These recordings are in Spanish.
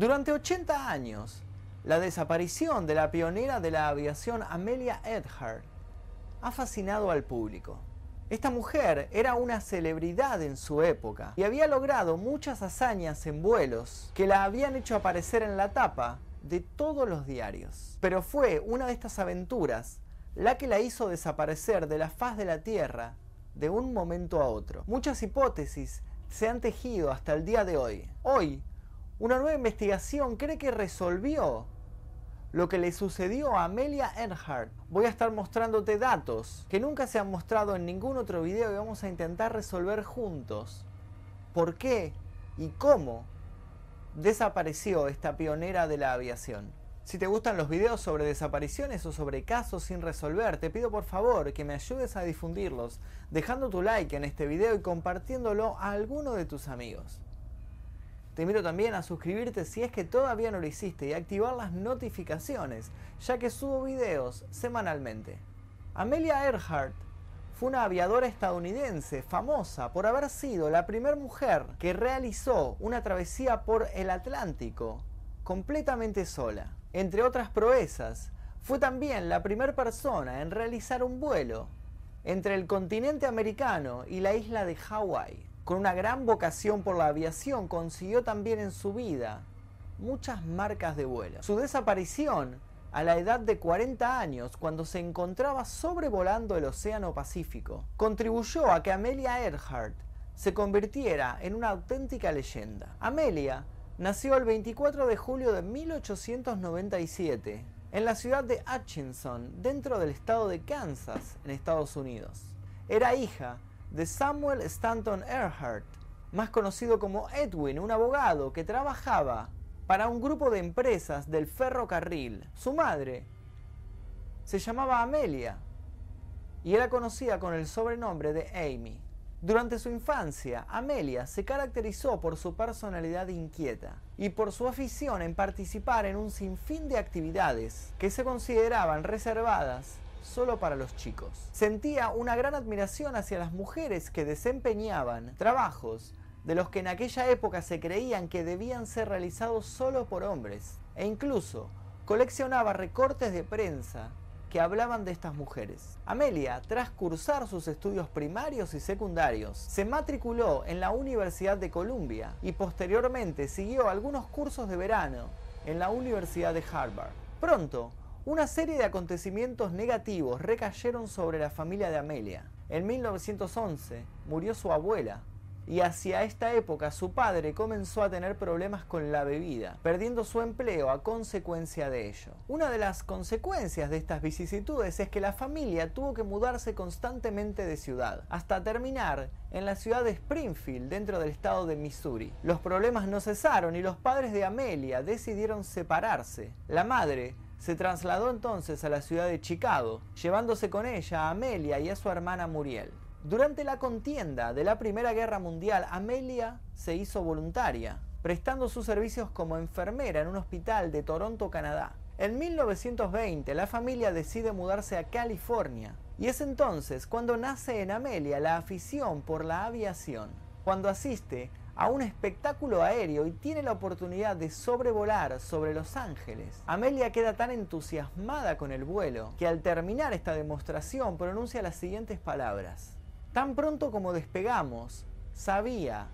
Durante 80 años, la desaparición de la pionera de la aviación Amelia Earhart ha fascinado al público. Esta mujer era una celebridad en su época y había logrado muchas hazañas en vuelos que la habían hecho aparecer en la tapa de todos los diarios. Pero fue una de estas aventuras la que la hizo desaparecer de la faz de la Tierra de un momento a otro. Muchas hipótesis se han tejido hasta el día de hoy. Hoy, una nueva investigación cree que resolvió lo que le sucedió a Amelia Earhart. Voy a estar mostrándote datos que nunca se han mostrado en ningún otro video y vamos a intentar resolver juntos por qué y cómo desapareció esta pionera de la aviación. Si te gustan los videos sobre desapariciones o sobre casos sin resolver, te pido por favor que me ayudes a difundirlos, dejando tu like en este video y compartiéndolo a alguno de tus amigos. Te invito también a suscribirte si es que todavía no lo hiciste y activar las notificaciones, ya que subo videos semanalmente. Amelia Earhart fue una aviadora estadounidense famosa por haber sido la primera mujer que realizó una travesía por el Atlántico completamente sola. Entre otras proezas, fue también la primera persona en realizar un vuelo entre el continente americano y la isla de Hawái con una gran vocación por la aviación, consiguió también en su vida muchas marcas de vuelo. Su desaparición a la edad de 40 años, cuando se encontraba sobrevolando el Océano Pacífico, contribuyó a que Amelia Earhart se convirtiera en una auténtica leyenda. Amelia nació el 24 de julio de 1897 en la ciudad de Hutchinson, dentro del estado de Kansas, en Estados Unidos. Era hija de Samuel Stanton Earhart, más conocido como Edwin, un abogado que trabajaba para un grupo de empresas del ferrocarril. Su madre se llamaba Amelia y era conocida con el sobrenombre de Amy. Durante su infancia, Amelia se caracterizó por su personalidad inquieta y por su afición en participar en un sinfín de actividades que se consideraban reservadas solo para los chicos. Sentía una gran admiración hacia las mujeres que desempeñaban trabajos de los que en aquella época se creían que debían ser realizados solo por hombres, e incluso coleccionaba recortes de prensa que hablaban de estas mujeres. Amelia, tras cursar sus estudios primarios y secundarios, se matriculó en la Universidad de Columbia y posteriormente siguió algunos cursos de verano en la Universidad de Harvard. Pronto, una serie de acontecimientos negativos recayeron sobre la familia de Amelia. En 1911 murió su abuela y hacia esta época su padre comenzó a tener problemas con la bebida, perdiendo su empleo a consecuencia de ello. Una de las consecuencias de estas vicisitudes es que la familia tuvo que mudarse constantemente de ciudad, hasta terminar en la ciudad de Springfield, dentro del estado de Missouri. Los problemas no cesaron y los padres de Amelia decidieron separarse. La madre se trasladó entonces a la ciudad de Chicago, llevándose con ella a Amelia y a su hermana Muriel. Durante la contienda de la Primera Guerra Mundial, Amelia se hizo voluntaria, prestando sus servicios como enfermera en un hospital de Toronto, Canadá. En 1920 la familia decide mudarse a California y es entonces cuando nace en Amelia la afición por la aviación, cuando asiste a un espectáculo aéreo y tiene la oportunidad de sobrevolar sobre Los Ángeles. Amelia queda tan entusiasmada con el vuelo que al terminar esta demostración pronuncia las siguientes palabras. Tan pronto como despegamos, sabía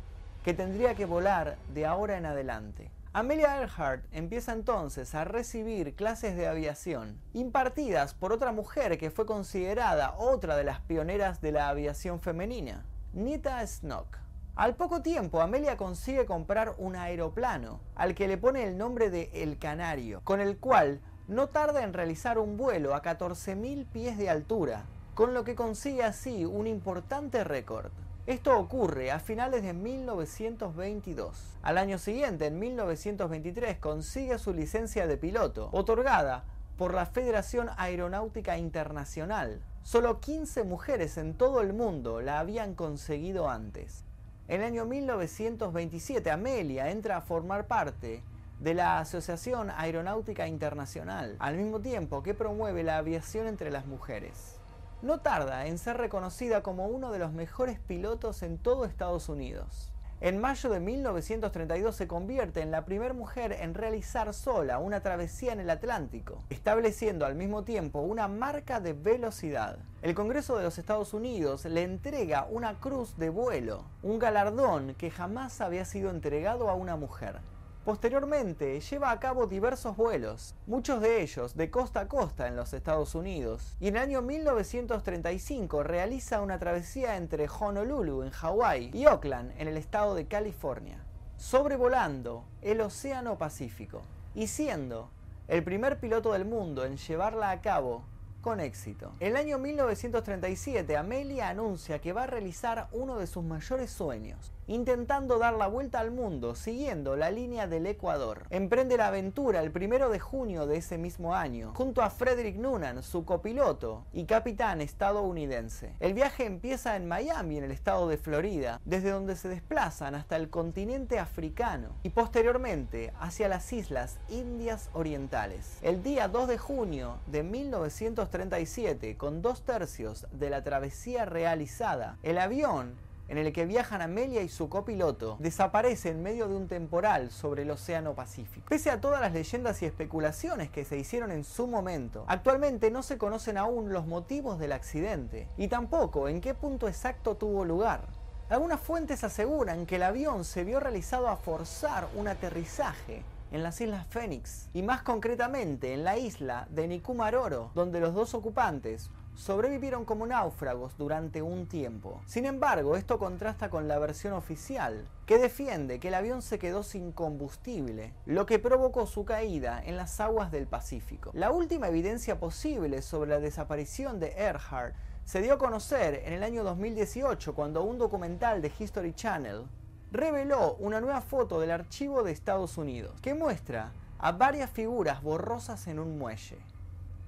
que tendría que volar de ahora en adelante. Amelia Earhart empieza entonces a recibir clases de aviación, impartidas por otra mujer que fue considerada otra de las pioneras de la aviación femenina, Nita Snook. Al poco tiempo, Amelia consigue comprar un aeroplano, al que le pone el nombre de El Canario, con el cual no tarda en realizar un vuelo a 14.000 pies de altura, con lo que consigue así un importante récord. Esto ocurre a finales de 1922. Al año siguiente, en 1923, consigue su licencia de piloto, otorgada por la Federación Aeronáutica Internacional. Solo 15 mujeres en todo el mundo la habían conseguido antes. En el año 1927, Amelia entra a formar parte de la Asociación Aeronáutica Internacional, al mismo tiempo que promueve la aviación entre las mujeres. No tarda en ser reconocida como uno de los mejores pilotos en todo Estados Unidos. En mayo de 1932 se convierte en la primera mujer en realizar sola una travesía en el Atlántico, estableciendo al mismo tiempo una marca de velocidad. El Congreso de los Estados Unidos le entrega una cruz de vuelo, un galardón que jamás había sido entregado a una mujer. Posteriormente lleva a cabo diversos vuelos, muchos de ellos de costa a costa en los Estados Unidos, y en el año 1935 realiza una travesía entre Honolulu en Hawái y Oakland en el estado de California, sobrevolando el Océano Pacífico y siendo el primer piloto del mundo en llevarla a cabo con éxito. En el año 1937, Amelia anuncia que va a realizar uno de sus mayores sueños, intentando dar la vuelta al mundo siguiendo la línea del Ecuador. Emprende la aventura el primero de junio de ese mismo año, junto a Frederick Noonan, su copiloto y capitán estadounidense. El viaje empieza en Miami, en el estado de Florida, desde donde se desplazan hasta el continente africano y posteriormente hacia las islas Indias Orientales. El día 2 de junio de 1937, con dos tercios de la travesía realizada, el avión en el que viajan Amelia y su copiloto, desaparece en medio de un temporal sobre el Océano Pacífico. Pese a todas las leyendas y especulaciones que se hicieron en su momento, actualmente no se conocen aún los motivos del accidente y tampoco en qué punto exacto tuvo lugar. Algunas fuentes aseguran que el avión se vio realizado a forzar un aterrizaje en las Islas Fénix y más concretamente en la isla de Nikumaroro, donde los dos ocupantes sobrevivieron como náufragos durante un tiempo. Sin embargo, esto contrasta con la versión oficial, que defiende que el avión se quedó sin combustible, lo que provocó su caída en las aguas del Pacífico. La última evidencia posible sobre la desaparición de Earhart se dio a conocer en el año 2018 cuando un documental de History Channel reveló una nueva foto del archivo de Estados Unidos que muestra a varias figuras borrosas en un muelle.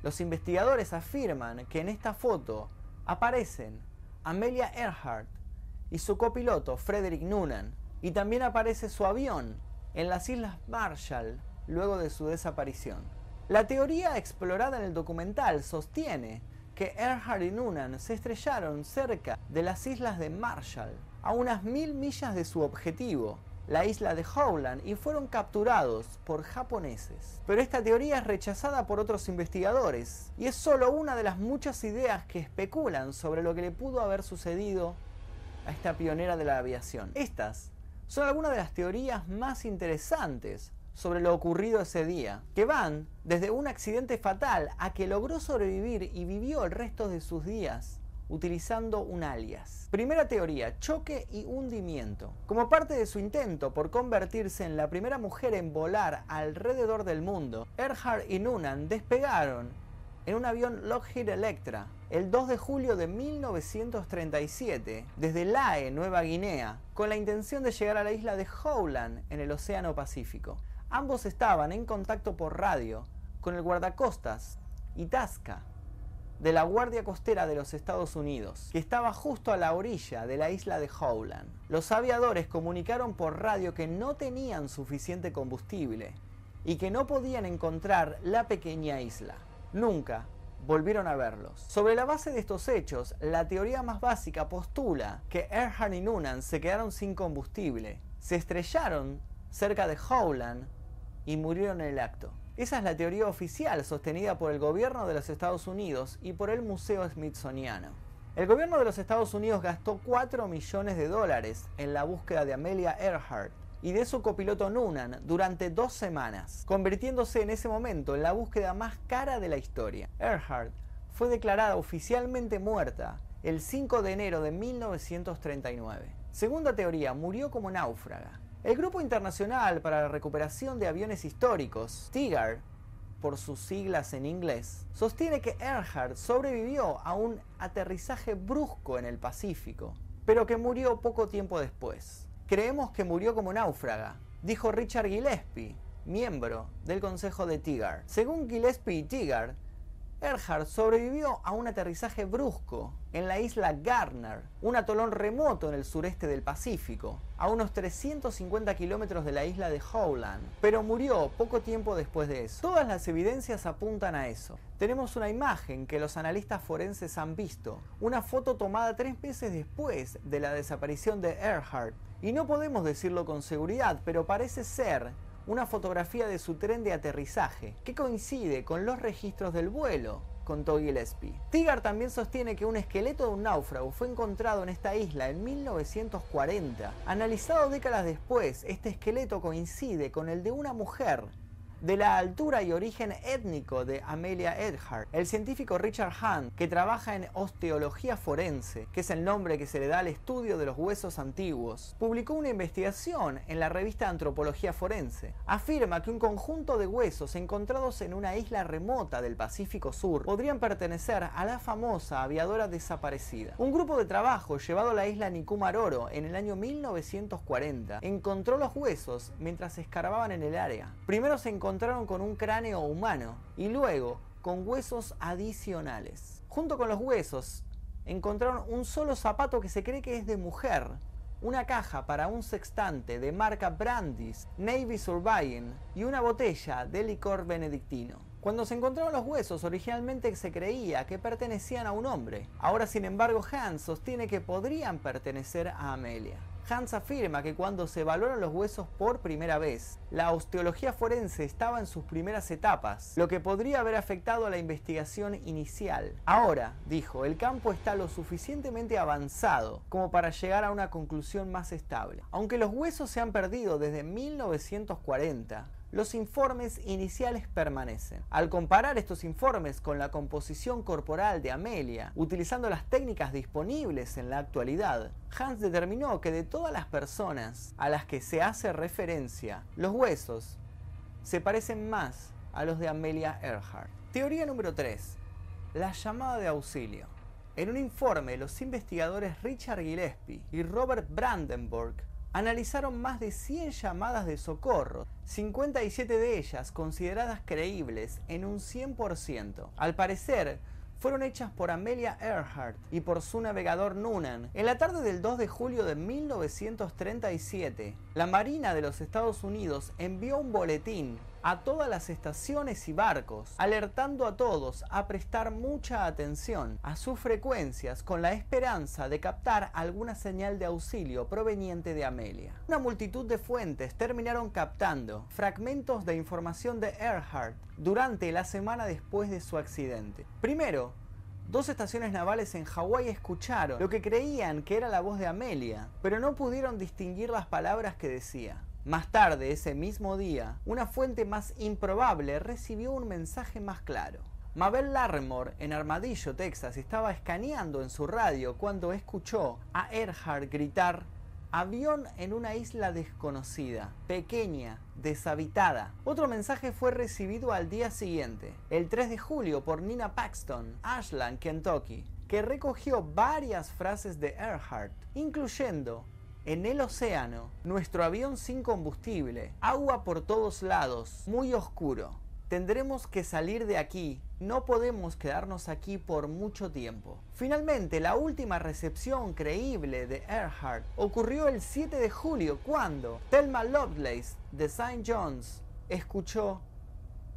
Los investigadores afirman que en esta foto aparecen Amelia Earhart y su copiloto Frederick Noonan, y también aparece su avión en las Islas Marshall luego de su desaparición. La teoría explorada en el documental sostiene que Earhart y Noonan se estrellaron cerca de las Islas de Marshall, a unas mil millas de su objetivo, la isla de Howland y fueron capturados por japoneses. Pero esta teoría es rechazada por otros investigadores y es solo una de las muchas ideas que especulan sobre lo que le pudo haber sucedido a esta pionera de la aviación. Estas son algunas de las teorías más interesantes sobre lo ocurrido ese día, que van desde un accidente fatal a que logró sobrevivir y vivió el resto de sus días utilizando un alias. Primera teoría, choque y hundimiento. Como parte de su intento por convertirse en la primera mujer en volar alrededor del mundo, Earhart y Noonan despegaron en un avión Lockheed Electra el 2 de julio de 1937 desde Lae, Nueva Guinea, con la intención de llegar a la isla de Howland en el Océano Pacífico. Ambos estaban en contacto por radio con el guardacostas Itasca, de la Guardia Costera de los Estados Unidos, que estaba justo a la orilla de la isla de Howland. Los aviadores comunicaron por radio que no tenían suficiente combustible y que no podían encontrar la pequeña isla. Nunca volvieron a verlos. Sobre la base de estos hechos, la teoría más básica postula que Earhart y Noonan se quedaron sin combustible, se estrellaron cerca de Howland y murieron en el acto. Esa es la teoría oficial sostenida por el gobierno de los Estados Unidos y por el Museo Smithsoniano. El gobierno de los Estados Unidos gastó 4 millones de dólares en la búsqueda de Amelia Earhart y de su copiloto Noonan durante dos semanas, convirtiéndose en ese momento en la búsqueda más cara de la historia. Earhart fue declarada oficialmente muerta el 5 de enero de 1939. Segunda teoría, murió como náufraga. El Grupo Internacional para la Recuperación de Aviones Históricos, TIGAR, por sus siglas en inglés, sostiene que Earhart sobrevivió a un aterrizaje brusco en el Pacífico, pero que murió poco tiempo después. Creemos que murió como náufraga, dijo Richard Gillespie, miembro del Consejo de TIGAR. Según Gillespie y TIGAR, Earhart sobrevivió a un aterrizaje brusco en la isla Gardner, un atolón remoto en el sureste del Pacífico, a unos 350 kilómetros de la isla de Howland, pero murió poco tiempo después de eso. Todas las evidencias apuntan a eso. Tenemos una imagen que los analistas forenses han visto, una foto tomada tres meses después de la desaparición de Earhart, y no podemos decirlo con seguridad, pero parece ser una fotografía de su tren de aterrizaje, que coincide con los registros del vuelo, contó Gillespie. Tigar también sostiene que un esqueleto de un náufrago fue encontrado en esta isla en 1940. Analizado décadas después, este esqueleto coincide con el de una mujer de la altura y origen étnico de Amelia Earhart. El científico Richard Hunt, que trabaja en osteología forense, que es el nombre que se le da al estudio de los huesos antiguos, publicó una investigación en la revista Antropología Forense. Afirma que un conjunto de huesos encontrados en una isla remota del Pacífico Sur podrían pertenecer a la famosa aviadora desaparecida. Un grupo de trabajo llevado a la isla Nikumaroro en el año 1940 encontró los huesos mientras escarbaban en el área. Primero se encontraron con un cráneo humano y luego con huesos adicionales. Junto con los huesos encontraron un solo zapato que se cree que es de mujer, una caja para un sextante de marca Brandis Navy Surviving y una botella de licor benedictino. Cuando se encontraron los huesos, originalmente se creía que pertenecían a un hombre. Ahora, sin embargo, Hans sostiene que podrían pertenecer a Amelia. Hans afirma que cuando se evaluaron los huesos por primera vez, la osteología forense estaba en sus primeras etapas, lo que podría haber afectado a la investigación inicial. Ahora, dijo, el campo está lo suficientemente avanzado como para llegar a una conclusión más estable. Aunque los huesos se han perdido desde 1940, los informes iniciales permanecen. Al comparar estos informes con la composición corporal de Amelia, utilizando las técnicas disponibles en la actualidad, Hans determinó que de todas las personas a las que se hace referencia, los huesos se parecen más a los de Amelia Earhart. Teoría número 3. La llamada de auxilio. En un informe, los investigadores Richard Gillespie y Robert Brandenburg analizaron más de 100 llamadas de socorro, 57 de ellas consideradas creíbles en un 100%. Al parecer, fueron hechas por Amelia Earhart y por su navegador Noonan. En la tarde del 2 de julio de 1937, la Marina de los Estados Unidos envió un boletín a todas las estaciones y barcos, alertando a todos a prestar mucha atención a sus frecuencias con la esperanza de captar alguna señal de auxilio proveniente de Amelia. Una multitud de fuentes terminaron captando fragmentos de información de Earhart durante la semana después de su accidente. Primero, Dos estaciones navales en Hawái escucharon lo que creían que era la voz de Amelia, pero no pudieron distinguir las palabras que decía. Más tarde, ese mismo día, una fuente más improbable recibió un mensaje más claro. Mabel Larmore, en Armadillo, Texas, estaba escaneando en su radio cuando escuchó a Earhart gritar Avión en una isla desconocida, pequeña, deshabitada. Otro mensaje fue recibido al día siguiente, el 3 de julio, por Nina Paxton, Ashland, Kentucky, que recogió varias frases de Earhart, incluyendo en el océano, nuestro avión sin combustible, agua por todos lados, muy oscuro. Tendremos que salir de aquí, no podemos quedarnos aquí por mucho tiempo. Finalmente, la última recepción creíble de Earhart ocurrió el 7 de julio cuando Thelma Lovelace de St. John's escuchó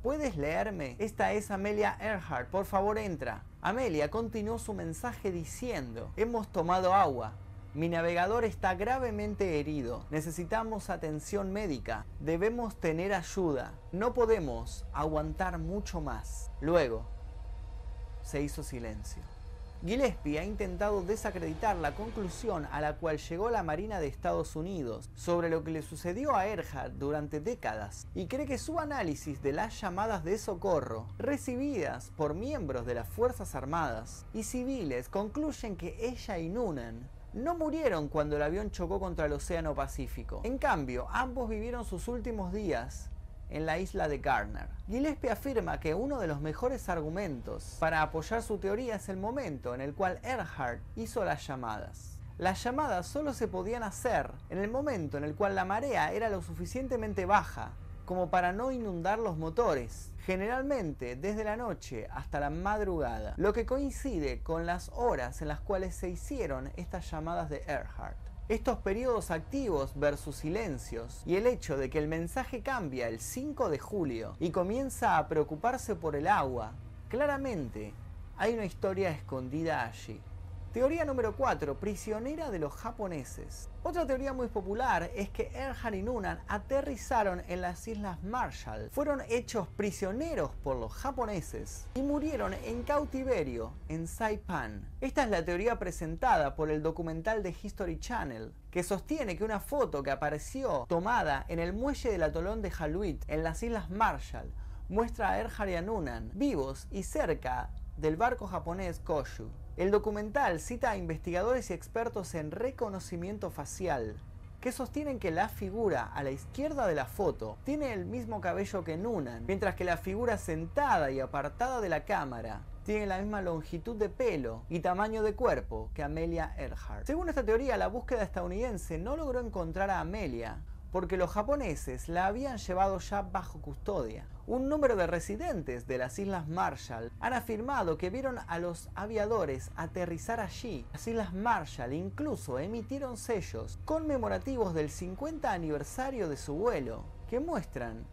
¿Puedes leerme? Esta es Amelia Earhart, por favor entra. Amelia continuó su mensaje diciendo, hemos tomado agua, mi navegador está gravemente herido. Necesitamos atención médica. Debemos tener ayuda. No podemos aguantar mucho más. Luego, se hizo silencio. Gillespie ha intentado desacreditar la conclusión a la cual llegó la Marina de Estados Unidos sobre lo que le sucedió a Earhart durante décadas y cree que su análisis de las llamadas de socorro recibidas por miembros de las Fuerzas Armadas y civiles concluyen que ella y Noonan no murieron cuando el avión chocó contra el Océano Pacífico. En cambio, ambos vivieron sus últimos días en la isla de Garner. Gillespie afirma que uno de los mejores argumentos para apoyar su teoría es el momento en el cual Earhart hizo las llamadas. Las llamadas solo se podían hacer en el momento en el cual la marea era lo suficientemente baja como para no inundar los motores, generalmente desde la noche hasta la madrugada, lo que coincide con las horas en las cuales se hicieron estas llamadas de Earhart. Estos periodos activos versus silencios y el hecho de que el mensaje cambia el 5 de julio y comienza a preocuparse por el agua, claramente hay una historia escondida allí. Teoría número 4. Prisionera de los japoneses. Otra teoría muy popular es que Earhart y Noonan aterrizaron en las Islas Marshall, fueron hechos prisioneros por los japoneses y murieron en cautiverio en Saipan. Esta es la teoría presentada por el documental de History Channel, que sostiene que una foto que apareció tomada en el muelle del atolón de Haluit en las Islas Marshall muestra a Earhart y a Noonan vivos y cerca del barco japonés Koshu. El documental cita a investigadores y expertos en reconocimiento facial que sostienen que la figura a la izquierda de la foto tiene el mismo cabello que Noonan, mientras que la figura sentada y apartada de la cámara tiene la misma longitud de pelo y tamaño de cuerpo que Amelia Earhart. Según esta teoría, la búsqueda estadounidense no logró encontrar a Amelia porque los japoneses la habían llevado ya bajo custodia. Un número de residentes de las Islas Marshall han afirmado que vieron a los aviadores aterrizar allí. Las Islas Marshall incluso emitieron sellos conmemorativos del 50 aniversario de su vuelo que muestran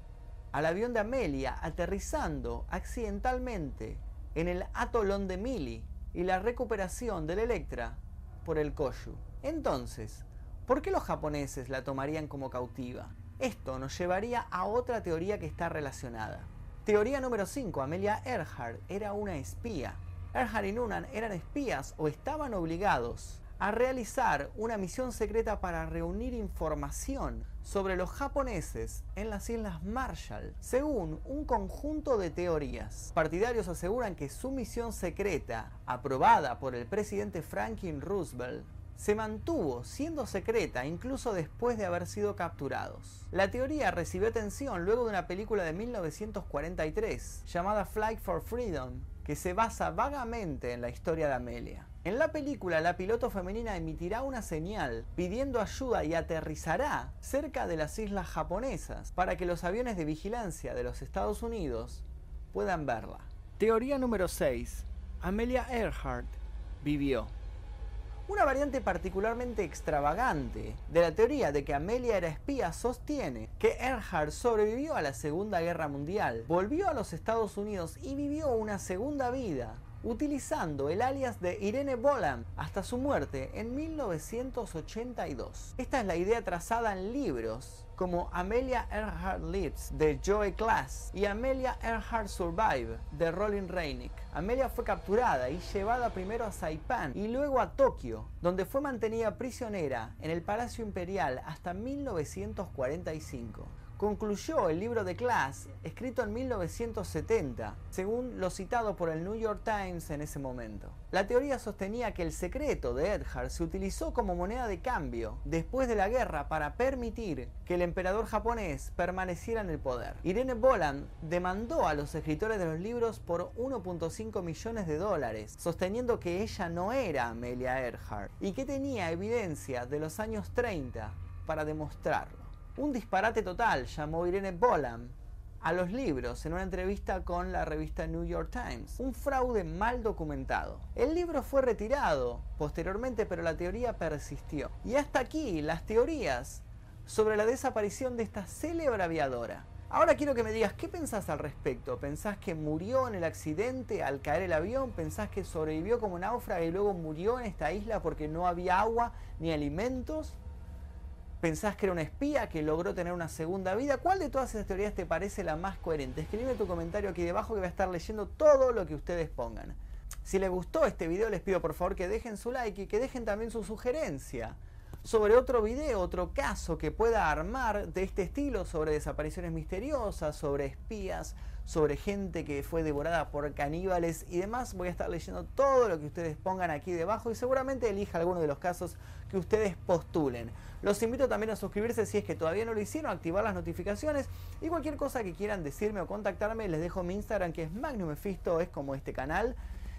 al avión de Amelia aterrizando accidentalmente en el atolón de Mili y la recuperación del Electra por el Koyu. Entonces, ¿Por qué los japoneses la tomarían como cautiva? Esto nos llevaría a otra teoría que está relacionada. Teoría número 5. Amelia Earhart era una espía. Earhart y Noonan eran espías o estaban obligados a realizar una misión secreta para reunir información sobre los japoneses en las Islas Marshall, según un conjunto de teorías. Partidarios aseguran que su misión secreta, aprobada por el presidente Franklin Roosevelt, se mantuvo siendo secreta incluso después de haber sido capturados. La teoría recibió atención luego de una película de 1943 llamada Flight for Freedom, que se basa vagamente en la historia de Amelia. En la película, la piloto femenina emitirá una señal pidiendo ayuda y aterrizará cerca de las islas japonesas para que los aviones de vigilancia de los Estados Unidos puedan verla. Teoría número 6. Amelia Earhart vivió. Una variante particularmente extravagante de la teoría de que Amelia era espía sostiene que Earhart sobrevivió a la Segunda Guerra Mundial, volvió a los Estados Unidos y vivió una segunda vida utilizando el alias de Irene Bolam hasta su muerte en 1982. Esta es la idea trazada en libros como Amelia Earhart Lives de Joe Class y Amelia Earhart Survive de Rolling Reinick. Amelia fue capturada y llevada primero a Saipan y luego a Tokio, donde fue mantenida prisionera en el Palacio Imperial hasta 1945 concluyó el libro de Class, escrito en 1970, según lo citado por el New York Times en ese momento. La teoría sostenía que el secreto de Edgar se utilizó como moneda de cambio después de la guerra para permitir que el emperador japonés permaneciera en el poder. Irene Boland demandó a los escritores de los libros por 1.5 millones de dólares, sosteniendo que ella no era Amelia Earhart y que tenía evidencia de los años 30 para demostrarlo. Un disparate total, llamó Irene Bolam a los libros en una entrevista con la revista New York Times. Un fraude mal documentado. El libro fue retirado posteriormente, pero la teoría persistió. Y hasta aquí las teorías sobre la desaparición de esta célebre aviadora. Ahora quiero que me digas, ¿qué pensás al respecto? ¿Pensás que murió en el accidente al caer el avión? ¿Pensás que sobrevivió como náufraga y luego murió en esta isla porque no había agua ni alimentos? ¿Pensás que era una espía que logró tener una segunda vida? ¿Cuál de todas esas teorías te parece la más coherente? Escribe tu comentario aquí debajo que voy a estar leyendo todo lo que ustedes pongan. Si les gustó este video les pido por favor que dejen su like y que dejen también su sugerencia sobre otro video, otro caso que pueda armar de este estilo sobre desapariciones misteriosas, sobre espías, sobre gente que fue devorada por caníbales y demás. Voy a estar leyendo todo lo que ustedes pongan aquí debajo y seguramente elija alguno de los casos que ustedes postulen. Los invito también a suscribirse si es que todavía no lo hicieron, activar las notificaciones y cualquier cosa que quieran decirme o contactarme, les dejo mi Instagram que es Magnum es como este canal.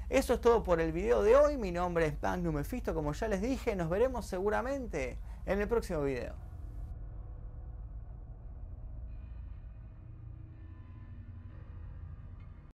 Eso es todo por el video de hoy. Mi nombre es Magnum Mephisto, como ya les dije. Nos veremos seguramente en el próximo video.